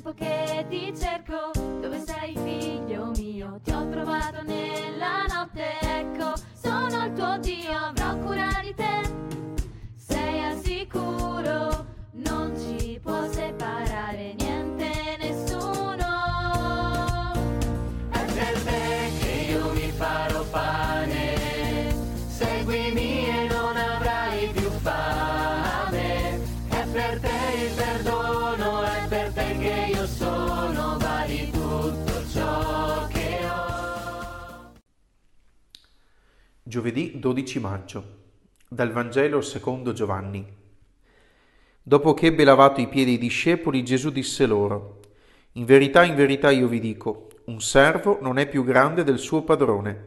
tempo che ti cerco, dove sei figlio mio? Ti ho trovato nella notte, ecco, sono il tuo Dio, Giovedì 12 maggio. Dal Vangelo secondo Giovanni. Dopo che ebbe lavato i piedi ai discepoli, Gesù disse loro, In verità, in verità io vi dico, un servo non è più grande del suo padrone,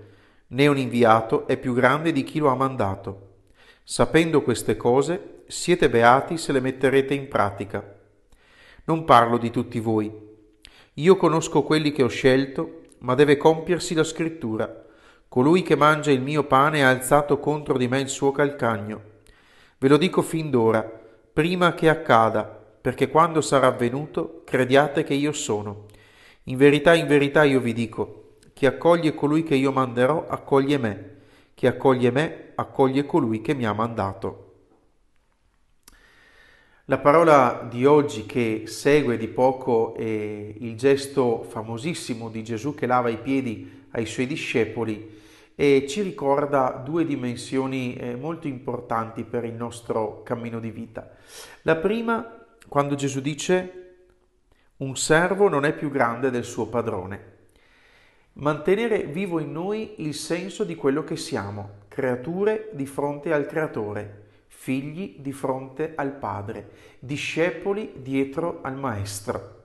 né un inviato è più grande di chi lo ha mandato. Sapendo queste cose, siete beati se le metterete in pratica. Non parlo di tutti voi. Io conosco quelli che ho scelto, ma deve compiersi la scrittura. Colui che mangia il mio pane ha alzato contro di me il suo calcagno. Ve lo dico fin d'ora, prima che accada, perché quando sarà avvenuto crediate che io sono. In verità, in verità io vi dico, chi accoglie colui che io manderò accoglie me, chi accoglie me accoglie colui che mi ha mandato. La parola di oggi che segue di poco è il gesto famosissimo di Gesù che lava i piedi ai suoi discepoli e ci ricorda due dimensioni eh, molto importanti per il nostro cammino di vita. La prima, quando Gesù dice un servo non è più grande del suo padrone. Mantenere vivo in noi il senso di quello che siamo, creature di fronte al creatore, figli di fronte al Padre, discepoli dietro al Maestro.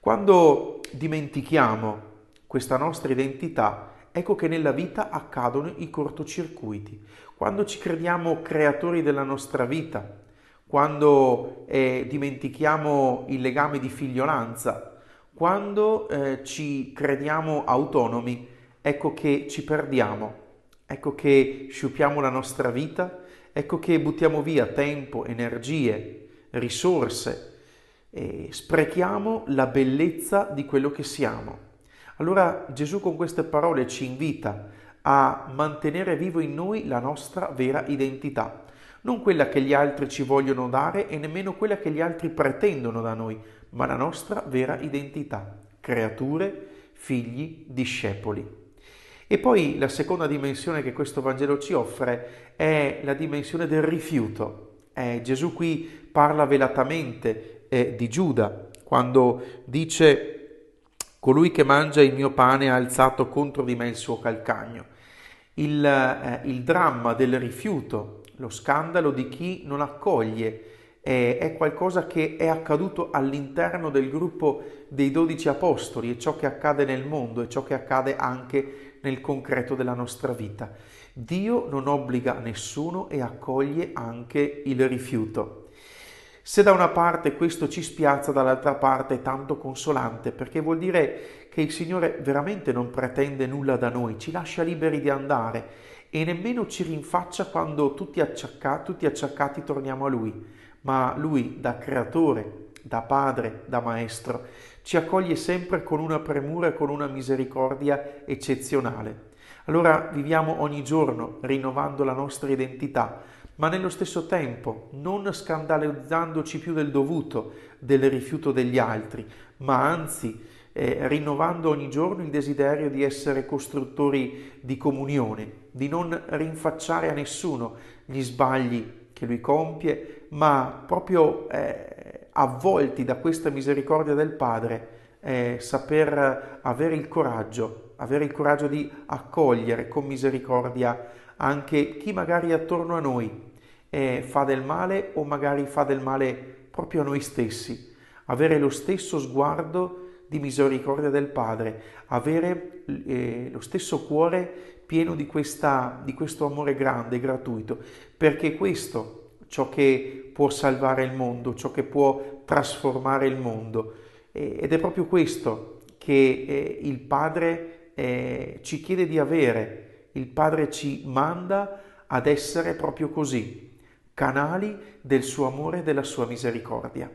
Quando dimentichiamo questa nostra identità, ecco che nella vita accadono i cortocircuiti. Quando ci crediamo creatori della nostra vita, quando eh, dimentichiamo il legame di figliolanza, quando eh, ci crediamo autonomi, ecco che ci perdiamo, ecco che sciupiamo la nostra vita, ecco che buttiamo via tempo, energie, risorse e sprechiamo la bellezza di quello che siamo. Allora Gesù con queste parole ci invita a mantenere vivo in noi la nostra vera identità, non quella che gli altri ci vogliono dare e nemmeno quella che gli altri pretendono da noi, ma la nostra vera identità, creature, figli, discepoli. E poi la seconda dimensione che questo Vangelo ci offre è la dimensione del rifiuto. Eh, Gesù qui parla velatamente eh, di Giuda quando dice colui che mangia il mio pane ha alzato contro di me il suo calcagno. Il, eh, il dramma del rifiuto, lo scandalo di chi non accoglie eh, è qualcosa che è accaduto all'interno del gruppo dei dodici apostoli, è ciò che accade nel mondo, è ciò che accade anche nel concreto della nostra vita. Dio non obbliga nessuno e accoglie anche il rifiuto. Se da una parte questo ci spiazza, dall'altra parte è tanto consolante, perché vuol dire che il Signore veramente non pretende nulla da noi, ci lascia liberi di andare e nemmeno ci rinfaccia quando tutti acciaccati, tutti acciaccati torniamo a Lui ma lui da creatore, da padre, da maestro, ci accoglie sempre con una premura e con una misericordia eccezionale. Allora viviamo ogni giorno rinnovando la nostra identità, ma nello stesso tempo non scandalizzandoci più del dovuto, del rifiuto degli altri, ma anzi eh, rinnovando ogni giorno il desiderio di essere costruttori di comunione, di non rinfacciare a nessuno gli sbagli che lui compie, ma proprio eh, avvolti da questa misericordia del Padre, eh, saper avere il coraggio, avere il coraggio di accogliere con misericordia anche chi magari attorno a noi eh, fa del male o magari fa del male proprio a noi stessi, avere lo stesso sguardo di misericordia del Padre, avere eh, lo stesso cuore pieno di, questa, di questo amore grande gratuito, perché questo ciò che può salvare il mondo, ciò che può trasformare il mondo. Ed è proprio questo che eh, il Padre eh, ci chiede di avere, il Padre ci manda ad essere proprio così, canali del suo amore e della sua misericordia.